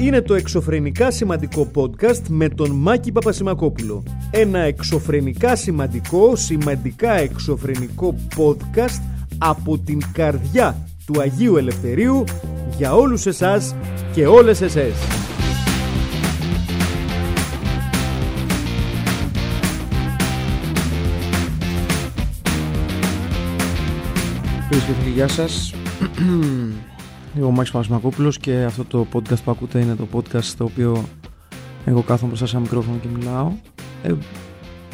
Είναι το εξωφρενικά σημαντικό podcast με τον Μάκη Παπασημακόπουλο. Ένα εξωφρενικά σημαντικό, σημαντικά εξωφρενικό podcast από την καρδιά του Αγίου Ελευθερίου για όλους εσάς και όλες εσές. Φίλε και φίλοι, γεια σας. Είμαι ο Μάκης Παπασμακόπουλος και αυτό το podcast που ακούτε είναι το podcast στο οποίο εγώ κάθομαι μπροστά σε ένα μικρόφωνο και μιλάω. Ε,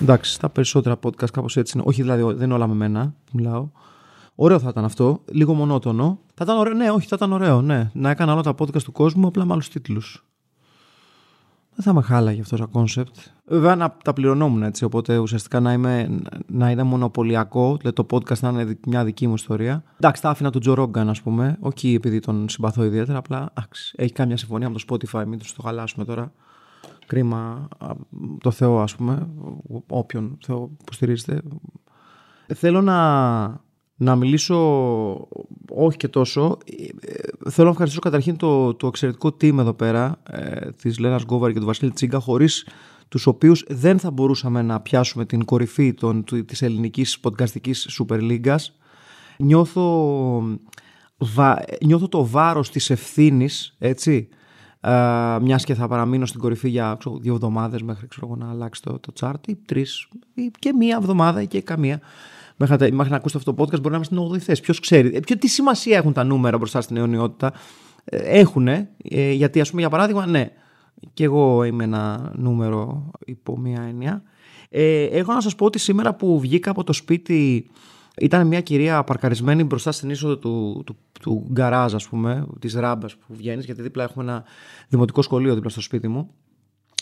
εντάξει, στα περισσότερα podcast κάπως έτσι είναι. Όχι δηλαδή, δεν είναι όλα με μένα που μιλάω. Ωραίο θα ήταν αυτό. Λίγο μονότονο. Θα ήταν ωραίο, ναι, όχι, θα ήταν ωραίο, ναι. Να έκανα όλα τα podcast του κόσμου απλά με άλλους τίτλους. Δεν θα με χάλαγε αυτό το concept. Βέβαια να τα πληρωνόμουν έτσι, οπότε ουσιαστικά να, είμαι, να είναι μονοπωλιακό, δηλαδή το podcast να είναι μια δική μου ιστορία. Εντάξει, θα άφηνα τον Τζο Ρόγκαν, ας πούμε, όχι επειδή τον συμπαθώ ιδιαίτερα, απλά άξι, έχει κάμια συμφωνία με το Spotify, μην τους το χαλάσουμε τώρα. Κρίμα το Θεό, ας πούμε, όποιον Θεό υποστηρίζετε. Θέλω να να μιλήσω όχι και τόσο. Ε, θέλω να ευχαριστήσω καταρχήν το, το εξαιρετικό team εδώ πέρα ε, της Λένας Γκόβαρη και του Βασίλη Τσίγκα χωρίς τους οποίους δεν θα μπορούσαμε να πιάσουμε την κορυφή των, της ελληνικής podcastικής Super League. Νιώθω, βα, νιώθω το βάρος της ευθύνης, έτσι, ε, μιας και θα παραμείνω στην κορυφή για ξέρω, δύο εβδομάδες μέχρι ξέρω, να αλλάξει το, το chart ή τρεις ή και μία εβδομάδα ή και καμία μέχρι να, να ακούσετε αυτό το podcast μπορεί να είμαστε στην 8η θέση. Ποιος ξέρει; Ε, ποιο, τι σημασία έχουν τα νούμερα μπροστά στην αιωνιότητα; Ε, Έχουν, ε, γιατί ας πούμε για παράδειγμα, ναι, και εγώ είμαι ένα νούμερο υπό μία έννοια. Ε, έχω να σας πω ότι σήμερα που βγήκα από το σπίτι ήταν μια κυρία παρκαρισμένη μπροστά στην είσοδο του, του, του γκαράζ, ας πούμε, της ράμπας που βγαίνεις, γιατί δίπλα έχουμε ένα δημοτικό σχολείο δίπλα στο σπίτι μου.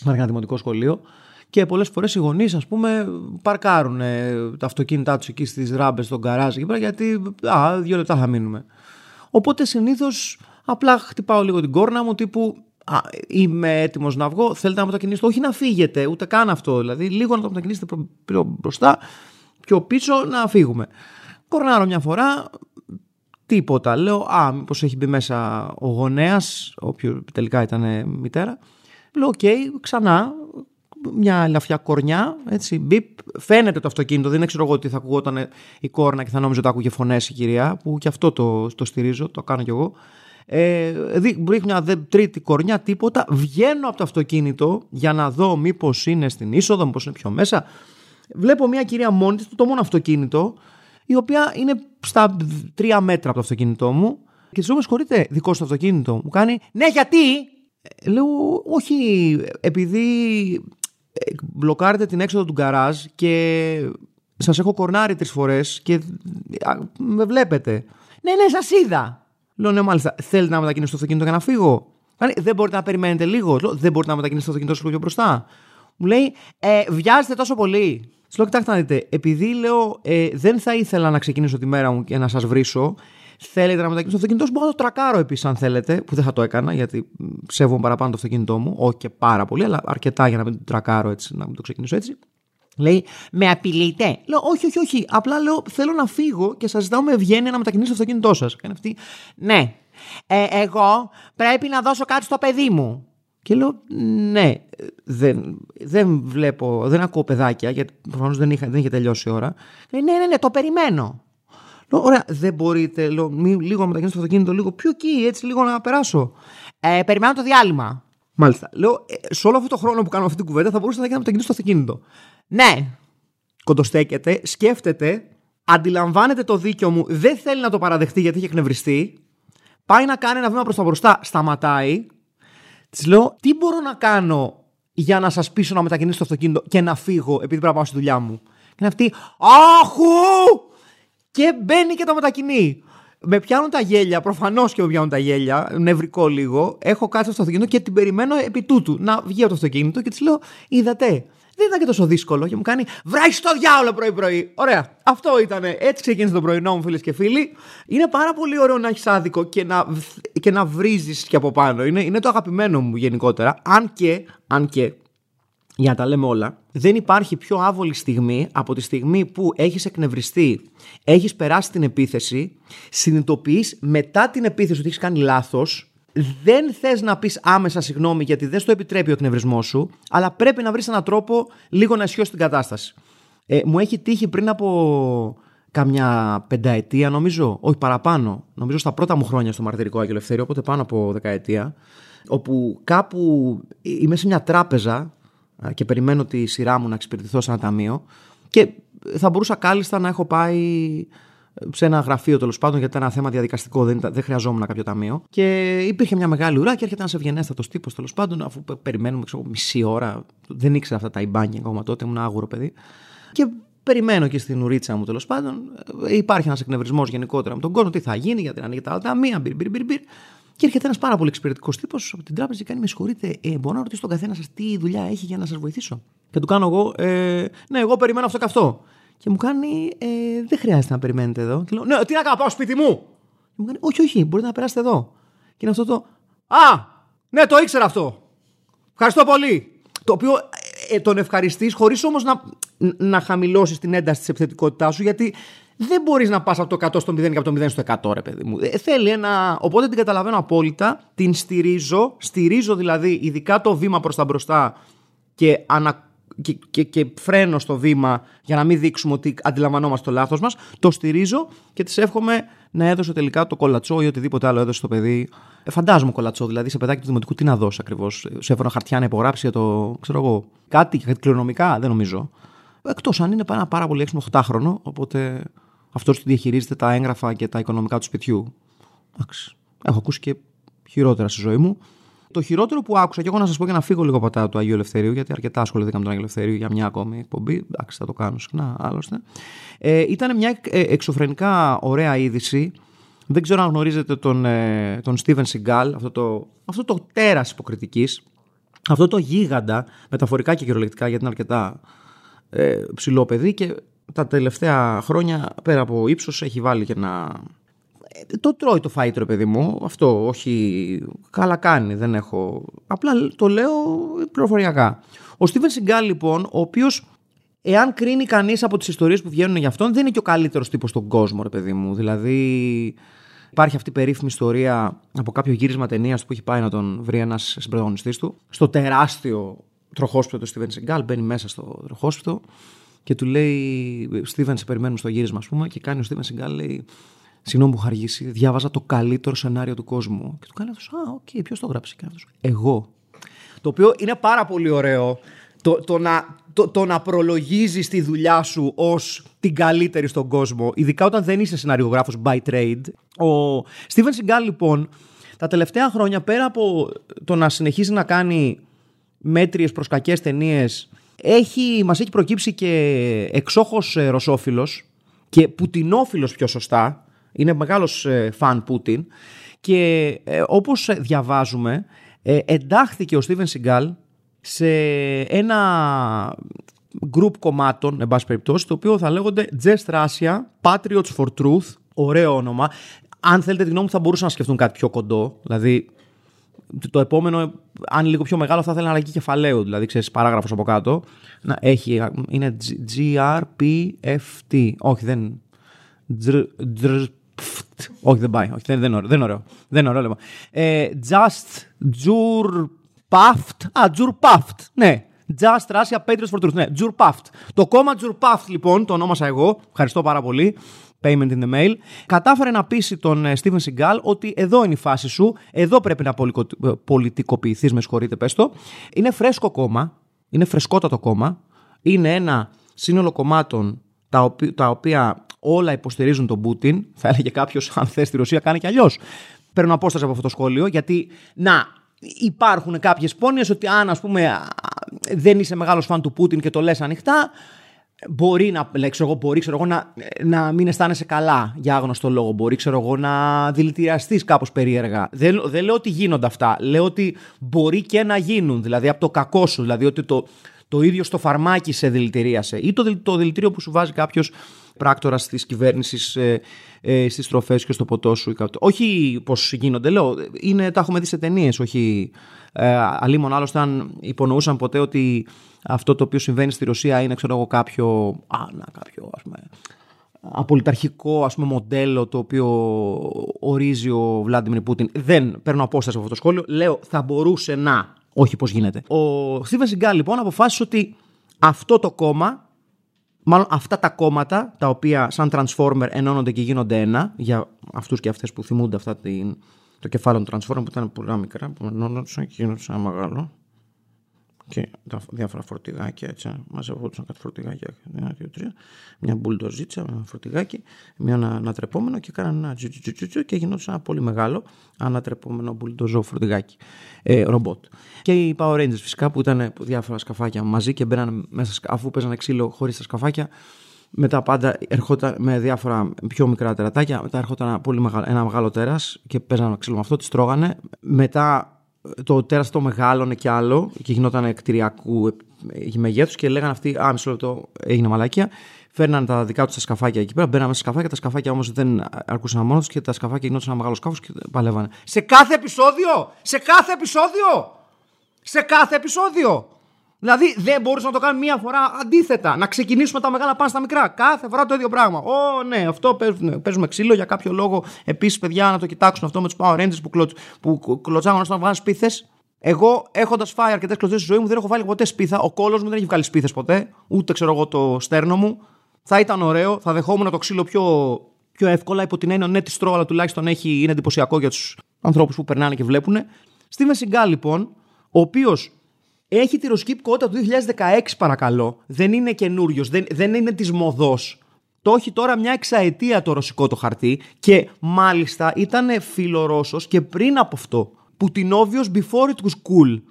Ένα δημοτικό σχολείο και πολλές φορές οι γονείς, ας πούμε, παρκάρουν ε, τα αυτοκίνητά τους εκεί στις ράμπες, στον καράζ εκεί πέρα, γιατί α, δύο λεπτά θα μείνουμε. Οπότε συνήθως απλά χτυπάω λίγο την κόρνα μου τύπου α, είμαι έτοιμος να βγω. Θέλετε να μετακινήσετε, όχι να φύγετε, ούτε καν αυτό. Δηλαδή, λίγο να το μετακινήσετε πιο μπροστά, πιο πίσω να φύγουμε. Κορνάρω μια φορά, τίποτα. Λέω, Α, μήπως έχει μπει μέσα ο γονέας, όποιο τελικά ήταν μητέρα. Λέω, Οκ, ξανά μια ελαφριά κορνιά, έτσι, μπιπ, φαίνεται το αυτοκίνητο, δεν ξέρω εγώ ότι θα ακουγόταν η κόρνα και θα νόμιζε ότι άκουγε φωνές η κυρία, που και αυτό το, το στηρίζω, το κάνω κι εγώ. Ε, ρίχνω μια δε, τρίτη κορνιά, τίποτα. Βγαίνω από το αυτοκίνητο για να δω μήπως είναι στην είσοδο, μήπως είναι πιο μέσα. Βλέπω μια κυρία μόνη της, το μόνο αυτοκίνητο, η οποία είναι στα τρία μέτρα από το αυτοκίνητό μου. Και της λέω: Με συγχωρείτε, δικό σου αυτοκίνητο. Μου κάνει, Ναι, γιατί; Ε, λέω, Όχι, επειδή μπλοκάρετε την έξοδο του γκαράζ και σας έχω κορνάρει τρεις φορές και με βλέπετε. Ναι, ναι, σας είδα. Λέω, ναι, μάλιστα. Θέλετε να μετακινήσετε το αυτοκίνητο για να φύγω. Δεν μπορείτε να περιμένετε λίγο. Λέω, δεν μπορείτε να μετακινήσετε το αυτοκίνητο πιο μπροστά. Μου λέει, ε, βιάζετε τόσο πολύ. Σου λέω, κοιτάξτε να δείτε, επειδή λέω, ε, δεν θα ήθελα να ξεκινήσω τη μέρα μου και να σας βρίσω, Θέλετε να μετακινήσω το αυτοκίνητό μπορώ να το τρακάρω επίσης αν θέλετε, που δεν θα το έκανα γιατί σέβομαι παραπάνω το αυτοκίνητό μου. Όχι και πάρα πολύ, αλλά αρκετά για να μην το τρακάρω έτσι, να μην το ξεκινήσω έτσι. Λέει, με απειλείτε. Λέω, όχι, όχι, όχι. Απλά λέω, θέλω να φύγω και σας ζητάω με ευγένεια να μετακινήσω το αυτοκίνητό σας. Και αυτή, ναι. Ε, εγώ πρέπει να δώσω κάτι στο παιδί μου. Και λέω, ναι, δεν, δεν βλέπω, δεν ακούω παιδάκια, γιατί προφανώς δεν, δεν είχε τελειώσει η ώρα. Λέει, ναι, ναι, ναι, το περιμένω. Λέω, ωραία, δεν μπορείτε λέω, μη, λίγο να μετακινήσω το αυτοκίνητο, λίγο πιο εκεί, έτσι λίγο να περάσω. Ε, περιμένω το διάλειμμα. Μάλιστα. Λέω, ε, σε όλο αυτό το χρόνο που κάνω αυτή την κουβέντα θα μπορούσα να μετακινήσω το αυτοκίνητο. Ναι. Κοντοστέκεται, σκέφτεται, αντιλαμβάνεται το δίκιο μου, δεν θέλει να το παραδεχτεί γιατί έχει εκνευριστεί. Πάει να κάνει ένα βήμα προς τα μπροστά, σταματάει. Της λέω, τι μπορώ να κάνω για να σας πείσω να μετακινήσω το αυτοκίνητο και να φύγω επειδή πρέπει να πάω στη δουλειά μου. Και είναι αυτή, Αχού! Και μπαίνει και το μετακινεί. Με πιάνουν τα γέλια, προφανώς και με πιάνουν τα γέλια, νευρικό λίγο. Έχω κάτσει στο αυτοκίνητο και την περιμένω επί τούτου να βγει από το αυτοκίνητο και της λέω: Είδατε, δεν ήταν και τόσο δύσκολο. Και μου κάνει: Βράει στο διάολο πρωί-πρωί. Ωραία. Αυτό ήταν. Έτσι ξεκίνησε το πρωινό μου, φίλες και φίλοι. Είναι πάρα πολύ ωραίο να έχεις άδικο και να, και να βρίζεις και από πάνω. Είναι, είναι το αγαπημένο μου γενικότερα. Αν και, αν και για να τα λέμε όλα, δεν υπάρχει πιο άβολη στιγμή από τη στιγμή που έχεις εκνευριστεί, έχεις περάσει την επίθεση, συνειδητοποιείς μετά την επίθεση ότι έχεις κάνει λάθος δεν θες να πεις άμεσα συγγνώμη γιατί δεν στο επιτρέπει ο εκνευρισμός σου, αλλά πρέπει να βρεις έναν τρόπο λίγο να ισιώσει την κατάσταση. Ε, μου έχει τύχει πριν από καμιά πενταετία, νομίζω, όχι παραπάνω, νομίζω στα πρώτα μου χρόνια στο μαρτυρικό Άγιο Ελευθέριο, οπότε πάνω από δεκαετία, όπου κάπου είμαι σε μια τράπεζα και περιμένω τη σειρά μου να εξυπηρετηθώ σε ένα ταμείο και θα μπορούσα κάλλιστα να έχω πάει σε ένα γραφείο τέλος πάντων, γιατί ήταν ένα θέμα διαδικαστικό, δεν, δεν χρειαζόμουν κάποιο ταμείο. Και υπήρχε μια μεγάλη ουρά και έρχεται ένας ευγενέστατος τύπος τέλος πάντων, αφού περιμένουμε ξέρω, μισή ώρα. Δεν ήξερα αυτά τα e ακόμα τότε, ήμουν άγουρο παιδί. Και περιμένω και στην ουρίτσα μου τέλος πάντων. Υπάρχει ένας εκνευρισμός γενικότερα με τον κόσμο, τι θα γίνει, γιατί ανοίγει τα άλλα ταμεία, μπυρ, μπυρ, μπυρ, μπυρ. Και έρχεται ένας πάρα πολύ εξυπηρετικός τύπος από την τράπεζα και κάνει: Με συγχωρείτε, ε, μπορώ να ρωτήσω τον καθένα σας τι δουλειά έχει για να σας βοηθήσω. Και του κάνω εγώ, ε, Ναι, εγώ περιμένω αυτό και αυτό. Και μου κάνει, ε, δεν χρειάζεται να περιμένετε εδώ. Και λέω, ναι, τι να κάνω, πάω σπίτι μου. Και μου κάνει, όχι, όχι, μπορείτε να περάσετε εδώ. Και είναι αυτό το, α, ναι, το ήξερα αυτό. Ευχαριστώ πολύ. Το οποίο ε, τον ευχαριστείς χωρίς όμως να, να χαμηλώσεις την ένταση της επιθετικότητάς σου, γιατί δεν μπορείς να πας από το 100 στο 0 και από το 0 στο 100, ρε παιδί μου. Ε, θέλει ένα. Οπότε την καταλαβαίνω απόλυτα. Την στηρίζω. Στηρίζω δηλαδή ειδικά το βήμα προς τα μπροστά και ανα και, και, και φρένο στο βήμα για να μην δείξουμε ότι αντιλαμβανόμαστε το λάθος μας. Το στηρίζω και της εύχομαι να έδωσε τελικά το κολατσό ή οτιδήποτε άλλο έδωσε στο παιδί. Ε, φαντάζομαι κολατσό, δηλαδή σε παιδάκι του δημοτικού τι να δώσει ακριβώς. Σε έφερα χαρτιά να υπογράψει για το. ξέρω εγώ. Κάτι κληρονομικά, δεν νομίζω. Εκτός αν είναι ένα πάρα πολύ έξυπνο 8χρονο, οπότε αυτός που διαχειρίζεται τα έγγραφα και τα οικονομικά του σπιτιού. Εντάξει. Έχω ακούσει και χειρότερα στη ζωή μου. Το χειρότερο που άκουσα, και εγώ να σας πω για να φύγω λίγο από του Αγίου Ελευθερίου, γιατί αρκετά ασχολήθηκα με τον Αγίου Ελευθερίου για μια ακόμη εκπομπή. Εντάξει, θα το κάνω συχνά άλλωστε. Ε, ήταν μια ε, εξωφρενικά ωραία είδηση. Δεν ξέρω αν γνωρίζετε τον, ε, τον Steven Seagal, αυτό το, αυτό το τέρας υποκριτικής, αυτό το γίγαντα, μεταφορικά και κυριολεκτικά, γιατί είναι αρκετά ε, ψηλό παιδί και τα τελευταία χρόνια πέρα από ύψος έχει βάλει και ένα το τρώει το φάιτρο, ρε παιδί μου. Αυτό, όχι. Καλά κάνει, δεν έχω. Απλά το λέω πληροφοριακά. Ο Στίβεν Σιγκάλ, λοιπόν, ο οποίος, εάν κρίνει κανείς από τις ιστορίες που βγαίνουν για αυτόν, δεν είναι και ο καλύτερος τύπος στον κόσμο, ρε παιδί μου. Δηλαδή, υπάρχει αυτή η περίφημη ιστορία από κάποιο γύρισμα ταινίας που έχει πάει να τον βρει ένας συμπραγωνιστή του. Στο τεράστιο τροχόσπιτο του Στίβεν Σιγκάλ, μπαίνει μέσα στο τροχόσπιτο και του λέει: Στίβεν, σε περιμένουμε στο γύρισμα, ας πούμε, και κάνει ο Στίβεν Σιγκάλ, λέει: Συγγνώμη που έχω αργήσει, διάβαζα το καλύτερο σενάριο του κόσμου. Και του κάνει αυτός, Α, OK, okay, ποιος το 'γραψε; Και αυτός, Εγώ. Το οποίο είναι πάρα πολύ ωραίο το, το, να, το, το να προλογίζεις τη δουλειά σου ως την καλύτερη στον κόσμο, ειδικά όταν δεν είσαι σεναριογράφος by trade. Ο Steven Seagal, λοιπόν, τα τελευταία χρόνια πέρα από το να συνεχίζει να κάνει μέτριες προς κακές ταινίες. Έχει, μας έχει προκύψει και εξόχως ε, ρωσόφιλος και πουτινόφιλος πιο σωστά. Είναι μεγάλος ε, φαν Πούτιν. Και ε, όπως διαβάζουμε ε, εντάχθηκε ο Στίβεν Σιγκάλ σε ένα group κομμάτων, εν πάση περιπτώσει, το οποίο θα λέγονται Just Russia, Patriots for Truth, ωραίο όνομα. Αν θέλετε τη γνώμη μου θα μπορούσαν να σκεφτούν κάτι πιο κοντό, δηλαδή το επόμενο, αν λίγο πιο μεγάλο, θα ήθελα να αλλαγή κεφαλαίου, δηλαδή ξέρεις παράγραφος από κάτω. Να, έχει, είναι G-R-P-F-T. Όχι, δεν... Όχι, δεν πάει. Όχι, δεν, δεν, ωραίο, δεν ωραίο. Δεν ωραίο λέμε. Ε, just Jurpaft. Α, Jurpaft. Ναι. Just Russia Patriots for Truth. Ναι, Jurpaft. Το κόμμα Jurpaft, λοιπόν, το ονόμασα εγώ. Ευχαριστώ πάρα πολύ. Payment in the mail. Κατάφερε να πείσει τον Steven Seagal ότι εδώ είναι η φάση σου. Εδώ πρέπει να πολιτικοποιηθείς. Με συγχωρείτε, πες το. Είναι φρέσκο κόμμα. Είναι φρεσκότατο κόμμα. Είναι ένα σύνολο κομμάτων τα οποία όλα υποστηρίζουν τον Πούτιν. Θα έλεγε κάποιος, αν θες τη Ρωσία, κάνει κι αλλιώς. Παίρνω απόσταση από αυτό το σχόλιο, γιατί να, υπάρχουν κάποιες πόνοιες ότι αν ας πούμε δεν είσαι μεγάλος φαν του Πούτιν και το λες ανοιχτά, μπορεί να, ξέρω εγώ, μπορεί ξέρω εγώ, να, να μην αισθάνεσαι καλά για άγνωστο λόγο. Μπορεί ξέρω εγώ, να δηλητηριαστείς κάπως περίεργα. Δεν, δεν λέω ότι γίνονται αυτά. Λέω ότι μπορεί και να γίνουν. Δηλαδή από το κακό σου. Δηλαδή ότι το, το ίδιο στο φαρμάκι σε δηλητηρίασε. Ή το, το δηλητήριο που σου βάζει κάποιος πράκτορα τη κυβέρνηση ε, ε, στις τροφές και στο ποτό σου. Όχι πώ γίνονται, λέω. Είναι, τα έχουμε δει σε ταινίες, όχι. Ε, αλίμον άλλωστε, αν υπονοούσαν ποτέ ότι αυτό το οποίο συμβαίνει στη Ρωσία είναι, ξέρω εγώ, κάποιο. Α, να, κάποιο, ας πούμε, απολυταρχικό ας πούμε, μοντέλο το οποίο ορίζει ο Βλάντιμιρ Πούτιν. Δεν παίρνω απόσταση από αυτό το σχόλιο. Λέω θα μπορούσε να. Όχι πώς γίνεται. Ο Στίβεν Σιγκάλ λοιπόν αποφάσισε ότι αυτό το κόμμα, μάλλον αυτά τα κόμματα τα οποία σαν Transformer ενώνονται και γίνονται ένα για αυτούς και αυτές που θυμούνται αυτά την, το κεφάλαιο των Transformer που ήταν πολλά μικρά που ενώνονταν και γίνονται ένα μεγάλο και τα διάφορα φορτηγάκια, έτσι, μαζευόντουσαν κάτι φορτηγάκια, ένα, δύο, τρία, μια μπουλντοζίτσα, ένα φορτηγάκι, μια ανατρεπόμενο και κάνανε ένα τζουτζουτζουτζου και γινόταν ένα πολύ μεγάλο ανατρεπόμενο μπουλντοζό φορτηγάκι, ε, ρομπότ. Και οι Power Rangers φυσικά που ήταν διάφορα σκαφάκια μαζί και μπαίνανε μέσα, αφού παίζανε ξύλο χωρίς τα σκαφάκια, μετά πάντα ερχόταν με διάφορα πιο μικρά τερατάκια. Μετά ερχόταν ένα, πολύ μεγάλο, ένα μεγάλο τέρα και παίζανε ξύλο με αυτό, τη τρώγανε. Μετά το τέρας το μεγάλωνε κι άλλο και γινόταν κτηριακού μεγέθους και λέγανε αυτοί, Α, μισό λεπτό, έγινε μαλάκια. Φέρναν τα δικά τους τα σκαφάκια εκεί πέρα, μπαίναμε στα σκαφάκια. Τα σκαφάκια όμως δεν αρκούσαν μόνος τους και τα σκαφάκια γινόταν ένα μεγάλο σκάφος και παλεύανε. Σε κάθε επεισόδιο! Σε κάθε επεισόδιο! Σε κάθε επεισόδιο! Δηλαδή δεν μπορούσε να το κάνει μία φορά αντίθετα. Να ξεκινήσουμε τα μεγάλα πάνω στα μικρά. Κάθε φορά το ίδιο πράγμα. Ω, ναι, αυτό παίζουμε, παίζουμε ξύλο για κάποιο λόγο. Επίσης, παιδιά, να το κοιτάξουν αυτό με τους Power Rangers που, κλωτ, που κλωτσάγανε όταν βγάλουν σπίθε. Εγώ, έχοντας φάει αρκετές κλωτσές στη ζωή μου, δεν έχω βάλει ποτέ σπίθα. Ο κόλος μου δεν έχει βγάλει σπίθες ποτέ. Ούτε ξέρω εγώ το στέρνο μου. Θα ήταν ωραίο, θα δεχόμουν το ξύλο πιο, πιο εύκολα υπό την έννοια ναι, τη στρώ, αλλά τουλάχιστον έχει, είναι εντυπωσιακό για τους ανθρώπους που περνάνε και βλέπουν. Στη Μεσιγκά, λοιπόν, ο οποίος έχει τη ρωσική του 2016 παρακαλώ. Δεν είναι καινούριος, δεν, δεν είναι της μοδός. Το έχει τώρα μια εξαετία το ρωσικό το χαρτί και μάλιστα ήταν φιλορώσος και πριν από αυτό. Πουτινόβιος before it was cool,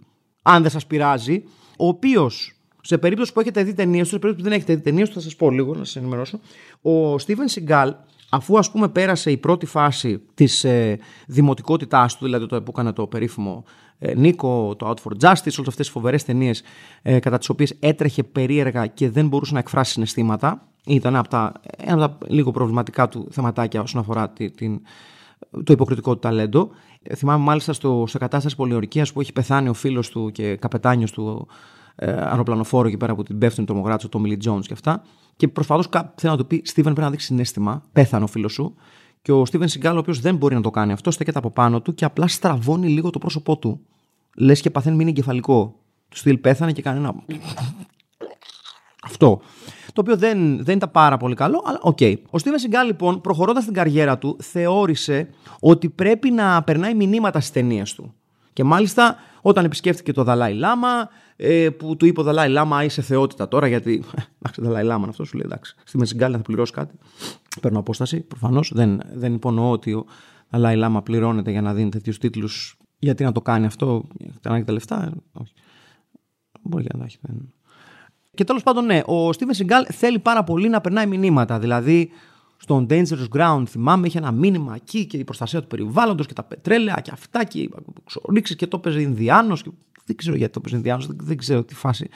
αν δεν σας πειράζει, ο οποίος σε περίπτωση που έχετε δει ταινίες, σε περίπτωση που δεν έχετε δει ταινίες, θα σας πω λίγο να σας ενημερώσω. Ο Στίβεν Σιγκάλ, αφού ας πούμε πέρασε η πρώτη φάση της ε, δημοτικότητάς του, δηλαδή το που έκανε το περίφημο ε, Νίκο, το Out for Justice, όλες αυτές τι φοβερές ταινίες ε, κατά τις οποίες έτρεχε περίεργα και δεν μπορούσε να εκφράσει συναισθήματα. Ήταν από τα, ένα από τα λίγο προβληματικά του θεματάκια όσον αφορά την, το υποκριτικό του ταλέντο. Ε, θυμάμαι μάλιστα στο, σε κατάσταση πολιορκίας που έχει πεθάνει ο φίλος του και καπετάνιος του ε, αεροπλανοφόρου εκεί πέρα που την πέφτουν το Μογράτσο, το Μιλι Jones και αυτά. Και προσπαθώς θέλω να του πει: Στίβεν, πρέπει να δείξει συνέστημα. Πέθανε ο φίλος σου. Και ο Στίβεν Σιγκάλ, ο οποίος δεν μπορεί να το κάνει αυτό, στέκεται από πάνω του και απλά στραβώνει λίγο το πρόσωπό του. Λες και παθαίνει μίνι εγκεφαλικό. Του στυλ πέθανε και κάνει ένα. Αυτό. Το οποίο δεν, δεν ήταν πάρα πολύ καλό, αλλά OK. Okay. Ο Στίβεν Σιγκάλ, λοιπόν, προχωρώντας την καριέρα του, θεώρησε ότι πρέπει να περνάει μηνύματα στις ταινίες του. Και μάλιστα όταν επισκέφτηκε το Δαλάη Λάμα, ε, που του είπε ο Δαλάη Λάμα, είσαι θεότητα τώρα, γιατί. Εντάξει, Δαλάη Λάμα αυτός σου λέει, εντάξει. Στη Μεσιγκάλη θα πληρώσει κάτι. Παίρνω απόσταση, προφανώς. Δεν, δεν υπονοώ ότι ο Δαλάη Λάμα πληρώνεται για να δίνει τέτοιους τίτλους. Γιατί να το κάνει αυτό, να έχει τα λεφτά. Όχι. Μπορεί να τα έχει. Και τέλος πάντων, ναι, ο Στίβεν Σιγκάλ θέλει πάρα πολύ να περνάει μηνύματα. Δηλαδή, στον Dangerous Ground, θυμάμαι, είχε ένα μήνυμα εκεί και η προστασία του περιβάλλοντος και τα πετρέλαια και αυτά και οι εξορίξει και το έπαιζε Ινδιάνος. Δεν ξέρω γιατί το έπαιζε Ινδιάνο, δεν ξέρω τι φάση.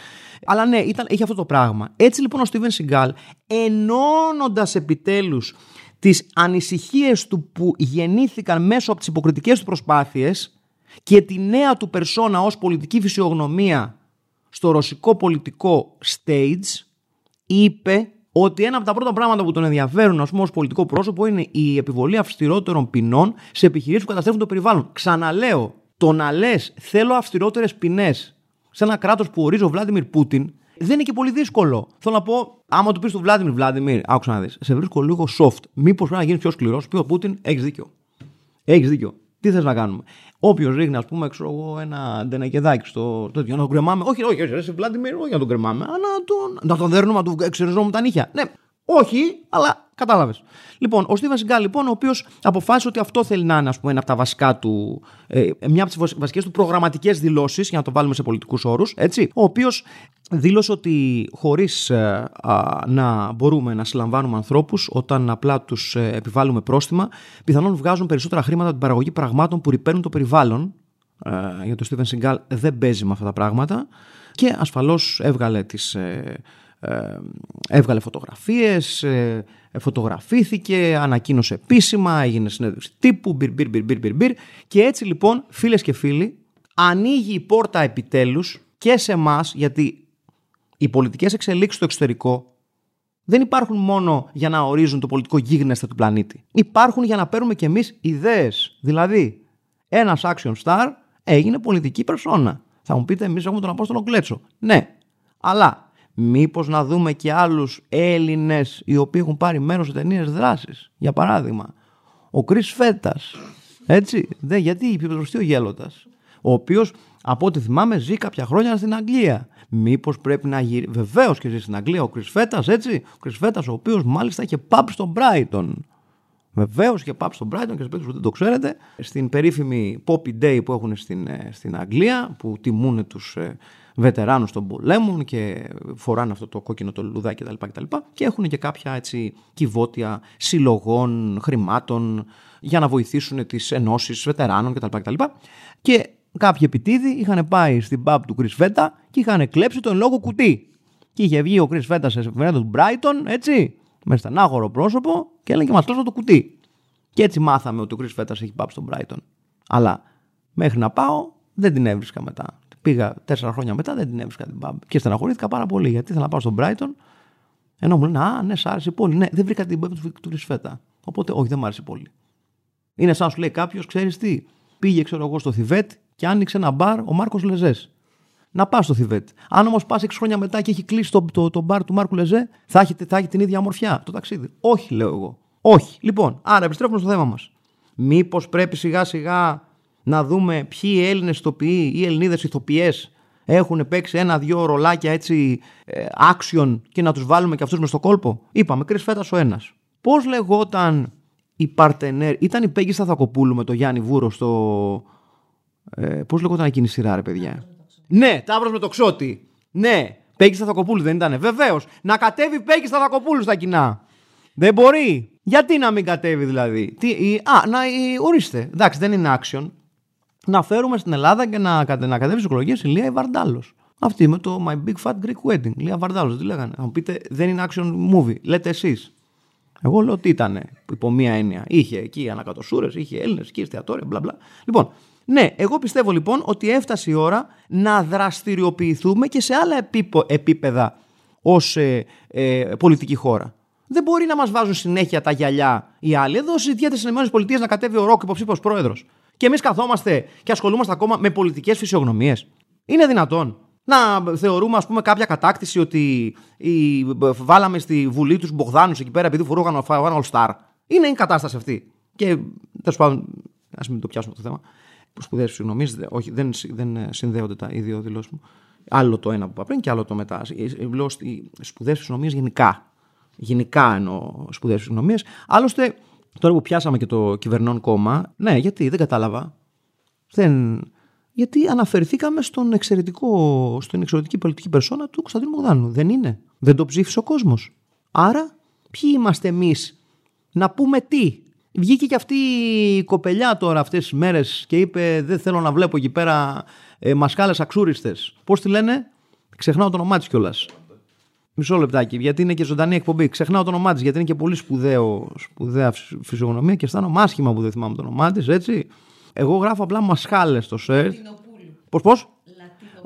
Αλλά ναι, ήταν, είχε αυτό το πράγμα. Έτσι λοιπόν ο Steven Seagal, ενώνοντας επιτέλους τις ανησυχίες του που γεννήθηκαν μέσω από τις υποκριτικές του προσπάθειες και τη νέα του περσόνα ως πολιτική φυσιογνωμία στο ρωσικό πολιτικό stage, είπε ότι ένα από τα πρώτα πράγματα που τον ενδιαφέρουν, ας πούμε, ως πολιτικό πρόσωπο είναι η επιβολή αυστηρότερων ποινών σε επιχειρήσεις που καταστρέφουν το περιβάλλον. Ξαναλέω, το να λες θέλω αυστηρότερες ποινές σε ένα κράτος που ορίζει ο Βλάντιμιρ Πούτιν δεν είναι και πολύ δύσκολο. Θέλω να πω, άμα του πεις του Βλάντιμιρ, Βλάντιμιρ, άκουσα να δεις, σε βρίσκω λίγο soft. Μήπως πρέπει να γίνει πιο σκληρός, πει ο Πούτιν, έχεις δίκιο. Έχεις δίκιο. Τι θες να κάνουμε; Όποιος ρίχνει, ας πούμε, ξέρω εγώ, ένα ντενεκεδάκι στο τέτοιο, να τον κρεμάμε. Όχι, όχι, όχι, όχι, Βλάντιμιρ, όχι να τον κρεμάμε, αλλά να τον, να τον δέρνουμε, να του ξεριζώνουμε τα νύχια. Ναι, όχι, αλλά Κατάλαβες. Λοιπόν, ο Στίβεν Σιγκάλ, λοιπόν, ο οποίος αποφάσισε ότι αυτό θέλει να είναι ας πούμε, ένα από τα βασικά του, ε, μια από τις βασικές του προγραμματικές δηλώσεις, για να το βάλουμε σε πολιτικούς όρους, έτσι. Ο οποίος δήλωσε ότι χωρίς ε, να μπορούμε να συλλαμβάνουμε ανθρώπους όταν απλά τους ε, επιβάλλουμε πρόστιμα, πιθανόν βγάζουν περισσότερα χρήματα από την παραγωγή πραγμάτων που ρηπαίνουν το περιβάλλον. Ε, γιατί ο Στίβεν Σιγκάλ δεν παίζει με αυτά τα πράγματα. Και ασφαλώς έβγαλε τις ε, έβγαλε φωτογραφίες, ε, φωτογραφήθηκε, ανακοίνωσε επίσημα, έγινε συνέντευξη τύπου, μπιρ, μπιρ, μπιρ, μπιρ, μπιρ, και έτσι λοιπόν φίλες και φίλοι ανοίγει η πόρτα επιτέλους και σε εμάς γιατί οι πολιτικές εξελίξεις στο εξωτερικό δεν υπάρχουν μόνο για να ορίζουν το πολιτικό γίγνεσθε του πλανήτη. Υπάρχουν για να παίρνουμε κι εμείς ιδέες. Δηλαδή, ένας action star έγινε πολιτική περσόνα. Θα μου πείτε, εμείς έχουμε τον Απόστολο Κλέτσο. Ναι, αλλά μήπως να δούμε και άλλους Έλληνες οι οποίοι έχουν πάρει μέρος σε ταινίες δράσης. Για παράδειγμα, ο Κρι Φέτας. Έτσι, δεν, γιατί είπε ο Γέλοτα. Ο οποίος, από ό,τι θυμάμαι, ζει κάποια χρόνια στην Αγγλία. Μήπως πρέπει να γυρίσει. Βεβαίως και ζει στην Αγγλία ο Κρυσφέτα, έτσι. Ο Κρυσφέτα, ο οποίος μάλιστα είχε πάψει στον Brighton. Βεβαίως και πάψει στον Brighton και σε που δεν το ξέρετε. Στην περίφημη Poppy Day που έχουν στην, ε, στην Αγγλία, που τιμούν τους ε, βετεράνους των πολέμων και φοράνε αυτό το κόκκινο το λουδάκι κτλ. Και, και έχουν και κάποια έτσι κυβότια συλλογών, χρημάτων για να βοηθήσουν τις ενώσεις βετεράνων κτλ. Και κάποιοι επιτίδοι είχαν πάει στην pub του Chris Vetta και είχαν κλέψει τον λόγο κουτί. Και είχε βγει ο Chris Vetta σε εφημερίδα του Brighton, έτσι, με στενάχωρο πρόσωπο και έλεγε μα κλέψω το κουτί. Και έτσι μάθαμε ότι ο Chris Vetta έχει pub στον Brighton. Αλλά μέχρι να πάω δεν την έβρισκα μετά. Πήγα τέσσερα χρόνια μετά, δεν την έβρισκα την pub. Και στεναχωρήθηκα πάρα πολύ γιατί ήθελα να πάω στον Brighton. Ενώ μου λένε Α, ναι, σ' άρεσε πολύ. Ναι, δεν βρήκα την pub του Chris Vetta. Οπότε, όχι, δεν μου άρεσε πολύ. Είναι σαν να σου λέει κάποιος, ξέρεις τι, πήγε, ξέρω εγώ, στο Θιβέτ και άνοιξε ένα μπαρ ο Μάρκος Λεζές. Να πας στο Θιβέτ. Αν όμως πας 6 χρόνια μετά και έχει κλείσει το, το, το μπαρ του Μάρκου Λεζέ, θα έχει, θα έχει την ίδια ομορφιά το ταξίδι. Όχι, λέω εγώ. Όχι. Λοιπόν, άρα επιστρέφουμε στο θέμα μας. Μήπως πρέπει σιγά σιγά να δούμε ποιοι Έλληνες ηθοποιοί ή Ελληνίδες ηθοποιές έχουν παίξει ένα-δυο ρολάκια έτσι ε, action και να τους βάλουμε και αυτούς με στο κόλπο. Είπαμε, κρυ φέτας ο ένας. Πώς λεγόταν η παρτενέρ, ήταν η Πέγγι Σταθακοπούλου με το Γιάννη Βούρο στο, ε, Πώς λεγόταν εκείνη η σειρά, ρε παιδιά; Ναι, Ταύρος με το ξότι. Ναι, Πέγγι Σταθακοπούλου δεν ήταν. Βεβαίως. Να κατέβει Πέγγι Σταθακοπούλου στα κοινά. Δεν μπορεί. Γιατί να μην κατέβει δηλαδή; Τι, η, α, να, η, ορίστε. Εντάξει, δεν είναι action. Να φέρουμε στην Ελλάδα και να, να κατέβει στις εκλογέ η Λία Βαρντάλος. Αυτή με το My Big Fat Greek Wedding. Λία Βαρντάλος, τι λέγανε; Θα μου πείτε, δεν είναι action movie. Λέτε εσείς. Εγώ λέω ότι ήταν υπό μία έννοια. Είχε εκεί ανακατοσούρες, είχε Έλληνες, εκεί εστιατόρια, μπλα μπλα. Λοιπόν, ναι, εγώ πιστεύω λοιπόν ότι έφτασε η ώρα να δραστηριοποιηθούμε και σε άλλα επίπεδα ως ε, ε, πολιτική χώρα. Δεν μπορεί να μας βάζουν συνέχεια τα γυαλιά οι άλλοι. Εδώ συζητιέται στις ΗΠΑ να κατέβει ο Ρόκ υποψήφιος πρόεδρος. Και εμείς καθόμαστε και ασχολούμαστε ακόμα με πολιτικές φυσιογνωμίες. Είναι δυνατόν να θεωρούμε, ας πούμε, κάποια κατάκτηση ότι η, βάλαμε στη βουλή τους Μπογδάνους εκεί πέρα επειδή φορούγαν ο All Star. Είναι η κατάσταση αυτή. Και τέλος πάντων, ας μην το πιάσουμε το θέμα σπουδαίε φυσιογνωμίες. Όχι, δεν, δεν συνδέονται τα οι δύο δηλώσεις μου. Άλλο το ένα που είπα πριν και άλλο το μετά. Λέω σπουδαίε φυσιογνωμίες γενικά. Γενικά εννοώ σπουδαίε φυσιογνωμίες. Άλλωστε, τώρα που πιάσαμε και το κυβερνών κόμμα, ναι, γιατί δεν κατάλαβα. Δεν... Γιατί αναφερθήκαμε στον εξαιρετικό, στην εξαιρετική πολιτική περσόνα του Κωνσταντίνου Μογδάνου. Δεν είναι. Δεν το ψήφισε ο κόσμος. Άρα, ποιοι είμαστε εμείς να πούμε τι; Βγήκε και αυτή η κοπελιά τώρα αυτές τις μέρες και είπε δεν θέλω να βλέπω εκεί πέρα ε, μασκάλες αξούριστες. Πώς τη λένε; Ξεχνάω το όνομά της κιόλας. Μισό λεπτάκι, γιατί είναι και ζωντανή εκπομπή. Ξεχνάω το όνομά της, γιατί είναι και πολύ σπουδαίο, σπουδαία φυσιογνωμία και αισθάνομαι άσχημα που δεν θυμάμαι το όνομά της, έτσι. Εγώ γράφω απλά μασχάλες στο σερ. Πώς, πώς;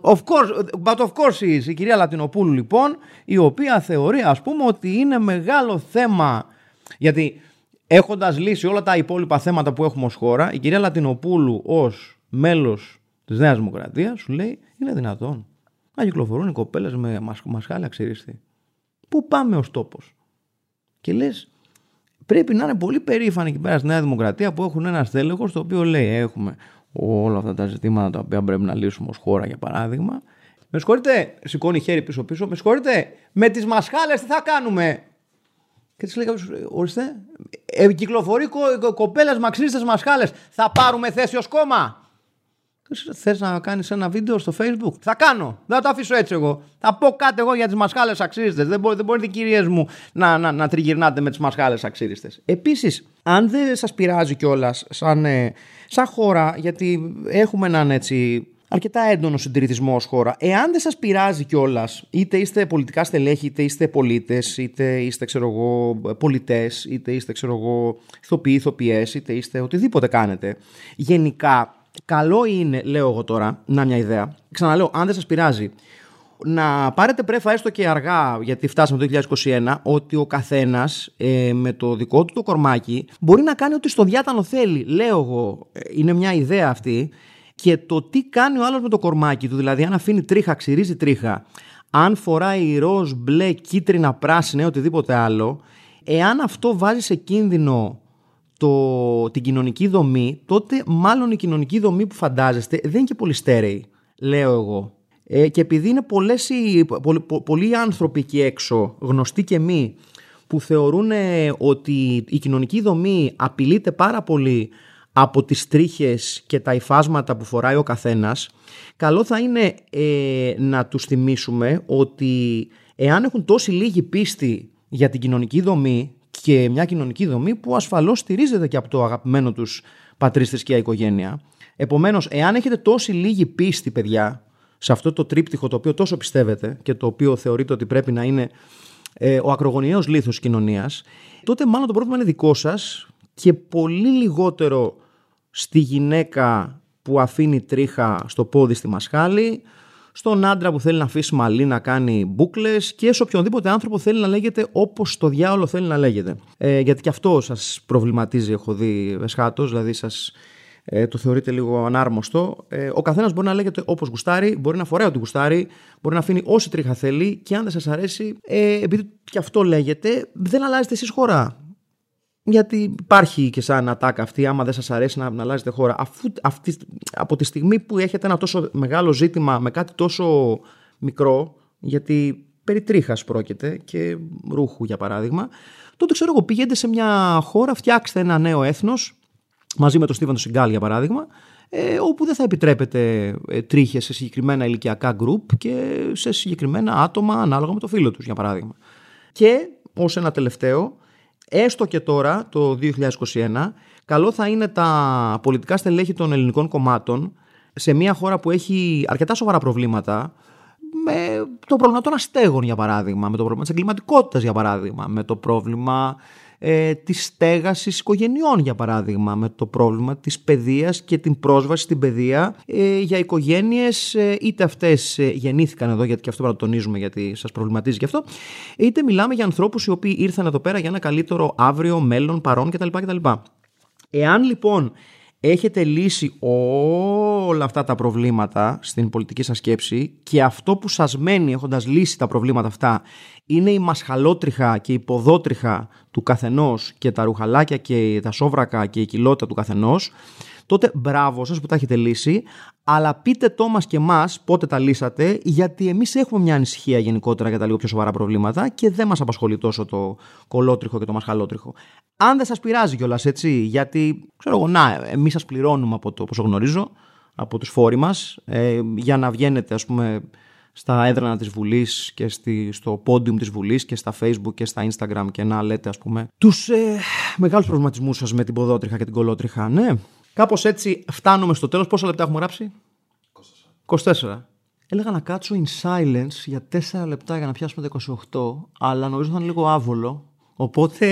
Of course, but of course is. Η κυρία Λατινοπούλου, λοιπόν, η οποία θεωρεί, ας πούμε, ότι είναι μεγάλο θέμα. Γιατί Έχοντας λύσει όλα τα υπόλοιπα θέματα που έχουμε ως χώρα, η κυρία Λατινοπούλου ως μέλος της Νέας Δημοκρατίας σου λέει: Είναι δυνατόν να κυκλοφορούν οι κοπέλες με μασχάλια ξύριστη. Πού πάμε ως τόπος; Και λες, πρέπει να είναι πολύ περήφανοι εκεί πέρα στη Νέα Δημοκρατία που έχουν ένα στέλεχος το οποίο λέει: Έχουμε όλα αυτά τα ζητήματα τα οποία πρέπει να λύσουμε ως χώρα, για παράδειγμα. Με συγχωρείτε, σηκώνει χέρι πίσω-πίσω. Με συγχωρείτε, με τις μασχάλε τι θα κάνουμε; Και της λέει κάποιος, ορίστε, ε, κυκλοφορεί κο, κο, κοπέλες μαξίστε μασχάλε. Θα πάρουμε θέση ως κόμμα; Θε να κάνεις ένα βίντεο στο Facebook; Θα κάνω. Δεν θα το αφήσω έτσι εγώ. Θα πω κάτι εγώ για τις μασχάλες αξίριστες. Δεν, μπορεί, δεν μπορείτε, κυρίες μου, να, να, να τριγυρνάτε με τις μασχάλες αξίριστες. Επίσης, αν δεν σας πειράζει κιόλας σαν, ε, σαν χώρα, γιατί έχουμε έναν έτσι αρκετά έντονο συντηρητισμό ως χώρα. Εάν δεν σας πειράζει κιόλας, είτε είστε πολιτικά στελέχη, είτε είστε πολίτες, είτε είστε ξέρω εγώ πολιτές, είτε είστε ξέρω εγώ ηθοποιοί, ηθοποιές, είτε είστε οτιδήποτε κάνετε. Γενικά, καλό είναι, λέω εγώ τώρα, να μια ιδέα. Ξαναλέω, αν δεν σας πειράζει, να πάρετε πρέφα έστω και αργά, γιατί φτάσαμε το 2021, ότι ο καθένας ε, με το δικό του το κορμάκι μπορεί να κάνει ό,τι στο διάτανο θέλει. Λέω εγώ, ε, είναι μια ιδέα αυτή. Και το τι κάνει ο άλλος με το κορμάκι του, δηλαδή αν αφήνει τρίχα, ξυρίζει τρίχα, αν φοράει ροζ, μπλε, κίτρινα, πράσινα ή οτιδήποτε άλλο, εάν αυτό βάζει σε κίνδυνο το, την κοινωνική δομή, τότε μάλλον η κοινωνική δομή που φαντάζεστε δεν είναι και πολύ στέρεη, λέω εγώ. Ε, και επειδή είναι πολλές, πολλοί άνθρωποι εκεί έξω, γνωστοί και μη, που θεωρούν ότι η κοινωνική δομή απειλείται πάρα πολύ από τις τρίχες και τα υφάσματα που φοράει ο καθένας, καλό θα είναι ε, να τους θυμίσουμε ότι εάν έχουν τόση λίγη πίστη για την κοινωνική δομή και μια κοινωνική δομή που ασφαλώς στηρίζεται και από το αγαπημένο τους πατρίς θρησκεία οικογένεια. Επομένως, εάν έχετε τόση λίγη πίστη, παιδιά, σε αυτό το τρίπτυχο το οποίο τόσο πιστεύετε και το οποίο θεωρείτε ότι πρέπει να είναι ε, ο ακρογωνιαίος λίθος κοινωνίας, τότε μάλλον το πρόβλημα είναι δικό σας και πολύ λιγότερο στη γυναίκα που αφήνει τρίχα στο πόδι στη μασχάλη, στον άντρα που θέλει να αφήσει μαλλί να κάνει μπουκλε και σε οποιονδήποτε άνθρωπο θέλει να λέγεται όπως το διάολο θέλει να λέγεται. Ε, γιατί και αυτό σας προβληματίζει, έχω δει εσχάτως, δηλαδή σας ε, το θεωρείτε λίγο ανάρμοστο. Ε, ο καθένας μπορεί να λέγεται όπως γουστάρει, μπορεί να φοράει ό,τι γουστάρει, μπορεί να αφήνει όση τρίχα θέλει και αν δεν σας αρέσει, ε, επειδή και αυτό λέγεται, δεν αλλάζετε εσείς χώρα. Γιατί υπάρχει και σαν ατάκα αυτή, άμα δεν σας αρέσει να, να αλλάζετε χώρα. Αφού, αυτή, από τη στιγμή που έχετε ένα τόσο μεγάλο ζήτημα με κάτι τόσο μικρό, γιατί περί τρίχας πρόκειται και ρούχου για παράδειγμα, τότε ξέρω εγώ πήγαινε σε μια χώρα, φτιάξτε ένα νέο έθνος, μαζί με τον Στίβαν Σιγκάλ για παράδειγμα, ε, όπου δεν θα επιτρέπετε ε, τρίχες σε συγκεκριμένα ηλικιακά γκρουπ και σε συγκεκριμένα άτομα ανάλογα με το φίλο τους για παράδειγμα. Και ως ένα τελευταίο, έστω και τώρα, το 2021, καλό θα είναι τα πολιτικά στελέχη των ελληνικών κομμάτων σε μια χώρα που έχει αρκετά σοβαρά προβλήματα, με το πρόβλημα των αστέγων για παράδειγμα, με το πρόβλημα της εγκληματικότητας για παράδειγμα, με το πρόβλημα ε, της στέγασης οικογενειών για παράδειγμα, με το πρόβλημα της παιδείας και την πρόσβαση στην παιδεία ε, για οικογένειες ε, είτε αυτές ε, γεννήθηκαν εδώ γιατί και αυτό πρέπει να το τονίζουμε γιατί σας προβληματίζει και αυτό είτε μιλάμε για ανθρώπους οι οποίοι ήρθαν εδώ πέρα για ένα καλύτερο αύριο, μέλλον, παρόν κτλ. κτλ. Εάν λοιπόν έχετε λύσει όλα αυτά τα προβλήματα στην πολιτική σας σκέψη και αυτό που σας μένει έχοντας λύσει τα προβλήματα αυτά είναι η μασχαλότριχα και η ποδότριχα του καθενός και τα ρουχαλάκια και τα σόβρακα και η κοιλότητα του καθενός τότε μπράβο σας που τα έχετε λύσει, αλλά πείτε το μας και μας πότε τα λύσατε, γιατί εμείς έχουμε μια ανησυχία γενικότερα για τα λίγο πιο σοβαρά προβλήματα και δεν μας απασχολεί τόσο το κολότριχο και το μασχαλότριχο. Αν δεν σας πειράζει κιόλας έτσι, γιατί ξέρω εγώ, να, εμείς σας πληρώνουμε από το πόσο γνωρίζω, από τους φόροι μας, ε, για να βγαίνετε ας πούμε στα έδρανα της Βουλής και στη, στο podium της Βουλής και στα Facebook και στα Instagram και να λέτε ας πούμε τους ε, μεγάλους προβληματισμούς σας με την ποδότριχα και την κολότριχα. Ναι, Κάπως έτσι φτάνουμε στο τέλος. Πόσα λεπτά έχουμε γράψει, 24. 24. Έλεγα να κάτσω in silence για 4 λεπτά για να πιάσουμε τα 28, αλλά νομίζω θα είναι λίγο άβολο. Οπότε,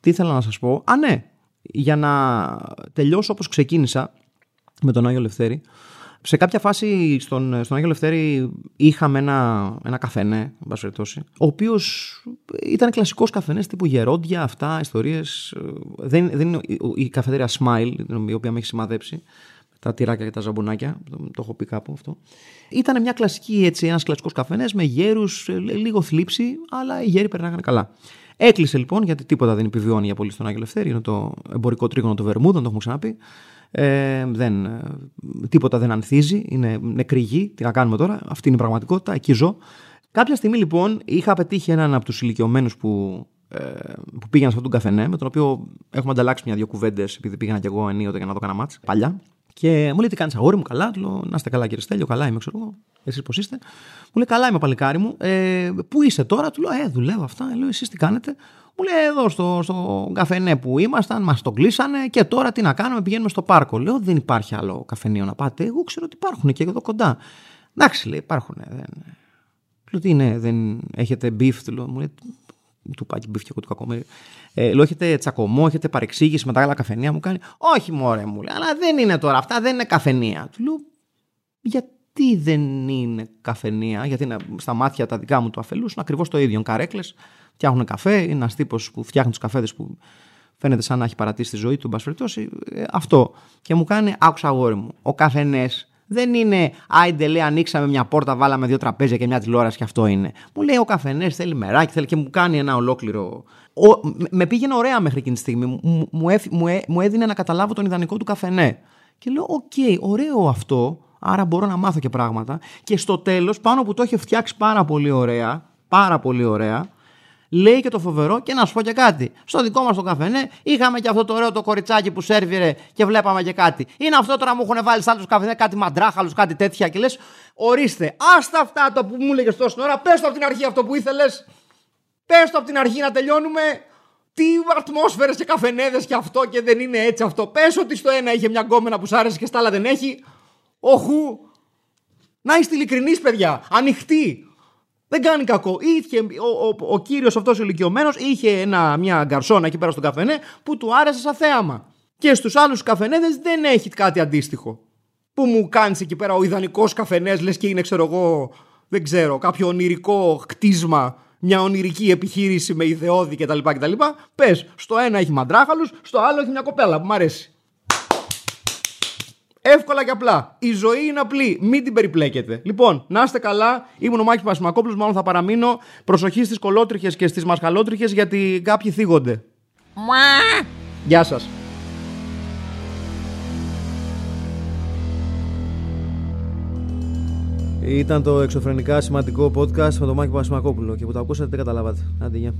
τι ήθελα να σας πω; Α, ναι, για να τελειώσω όπως ξεκίνησα με τον Άγιο Λευτέρη, σε κάποια φάση στον, στον Άγιο Λευτέρη είχαμε ένα, ένα καφενέ, ο οποίος ήταν κλασικός καφενές τύπου γερόντια, αυτά, ιστορίες. Δεν, δεν είναι η καφετέρια Smile, η οποία με έχει σημαδέψει, τα τυράκια και τα ζαμπουνάκια, το, το έχω πει κάπου αυτό. Ήταν μια κλασική, έτσι, ένας κλασικός καφενές με γέρους, λίγο θλίψη, αλλά οι γέροι περνάγανε καλά. Έκλεισε λοιπόν, γιατί τίποτα δεν επιβιώνει για πολύ στον Άγιο Λευτέρη, είναι το εμπορικό τρίγωνο του Βερμούδων, το έχουμε ξαναπεί. Ε, δεν, τίποτα δεν ανθίζει, είναι νεκρή γη. Τι να κάνουμε τώρα, αυτή είναι η πραγματικότητα, εκεί ζω. Κάποια στιγμή λοιπόν είχα πετύχει έναν από τους ηλικιωμένους που, ε, που πήγαιναν σε αυτόν τον καφενέ, με τον οποίο έχουμε ανταλλάξει μια-δύο κουβέντες, επειδή πήγαινα κι εγώ ενίοτε για να δω κανένα μάτς, παλιά. Και μου λέει τι κάνεις, αγόρι μου, καλά; Του λέω, να είστε καλά, κύριε Στέλιο, καλά είμαι, ξέρω εγώ. Εσείς πώς είστε; Μου λέει, καλά είμαι, παλικάρι μου. Ε, πού είσαι τώρα, του λέω, Ε, δουλεύω αυτά. Ε, λέω, εσείς τι κάνετε; Μου λέει εδώ στο, στο καφενέ που ήμασταν, μας τον κλείσανε και τώρα τι να κάνουμε, πηγαίνουμε στο πάρκο. Λέω δεν υπάρχει άλλο καφενείο να πάτε. Εγώ ξέρω ότι υπάρχουν και εδώ κοντά. Εντάξει, λέει, υπάρχουν. Δεν... Λέω τι είναι, δεν έχετε beef, του λέω, μου λέει, του πάκι beef και εγώ του κακομέρι. Ε, λέω, έχετε τσακωμό, έχετε παρεξήγηση με τα άλλα καφενεία. Μου κάνει, Όχι, μωρέ, μου λέει, αλλά δεν είναι τώρα αυτά, δεν είναι καφενεία. Του λέω, για τι δεν είναι καφενεία, γιατί είναι στα μάτια τα δικά μου του αφελούς είναι ακριβώς το ίδιο. Καρέκλες, φτιάχνουν καφέ, είναι ένας τύπος που φτιάχνει τους καφέδες που φαίνεται σαν να έχει παρατήσει τη ζωή του, εν ε, αυτό. Και μου κάνει, άκουσα αγόρι μου, ο καφενές δεν είναι, άιντε λέει, ανοίξαμε μια πόρτα, βάλαμε δύο τραπέζια και μια τηλεόραση και αυτό είναι. Μου λέει, ο καφενές θέλει μεράκι, θέλει και μου κάνει ένα ολόκληρο. Ο, με πήγαινε ωραία μέχρι εκείνη τη στιγμή. Μου, μου, μου έδινε να καταλάβω τον ιδανικό του καφενέ. Και λέω, OK, okay, ωραίο αυτό, άρα μπορώ να μάθω και πράγματα. Και στο τέλος, πάνω που το έχει φτιάξει πάρα πολύ ωραία, πάρα πολύ ωραία, λέει και το φοβερό και να σου πω και κάτι. Στο δικό μας το καφενέ είχαμε και αυτό το ωραίο το κοριτσάκι που σέρβιρε και βλέπαμε και κάτι. Είναι αυτό τώρα μου έχουν βάλει άλλου καφενέ, κάτι μαντράχαλους, κάτι τέτοια και λες, ορίστε, άστα αυτά το που μου έλεγε τόση ώρα, πες το από την αρχή αυτό που ήθελες. Πες το από την αρχή να τελειώνουμε. Τι ατμόσφαιρες και καφενέδες και αυτό και δεν είναι έτσι αυτό. Πες ότι στο ένα είχε μια γκόμενα που σ' άρεσε και στα άλλα δεν έχει. Οχου. Να είστε ειλικρινείς, παιδιά. Ανοιχτοί. Δεν κάνει κακό. Είχε, ο, ο, ο κύριος αυτός ο ηλικιωμένος είχε ένα, μια γκαρσόνα εκεί πέρα στον καφενέ που του άρεσε σαν θέαμα. Και στους άλλους καφενέδες δεν έχει κάτι αντίστοιχο. Που μου κάνεις εκεί πέρα ο ιδανικός καφενές, λες και είναι, ξέρω εγώ, δεν ξέρω, κάποιο ονειρικό κτίσμα, μια ονειρική επιχείρηση με ιδεώδη κτλ. κτλ. Πες, στο ένα έχει μαντράχαλους, στο άλλο έχει μια κοπέλα που μου αρέσει. Εύκολα και απλά. Η ζωή είναι απλή. Μην την περιπλέκετε. Λοιπόν, να είστε καλά. Ήμουν ο Μάκης Πασμακόπουλος. Μάλλον θα παραμείνω. Προσοχή στις κολότριχες και στις μασχαλότριχες γιατί κάποιοι θίγονται. Γεια σας. Ήταν το εξωφρενικά σημαντικό podcast με τον Μάκη Πασμακόπουλο και που το ακούσατε δεν καταλάβατε. Άντε,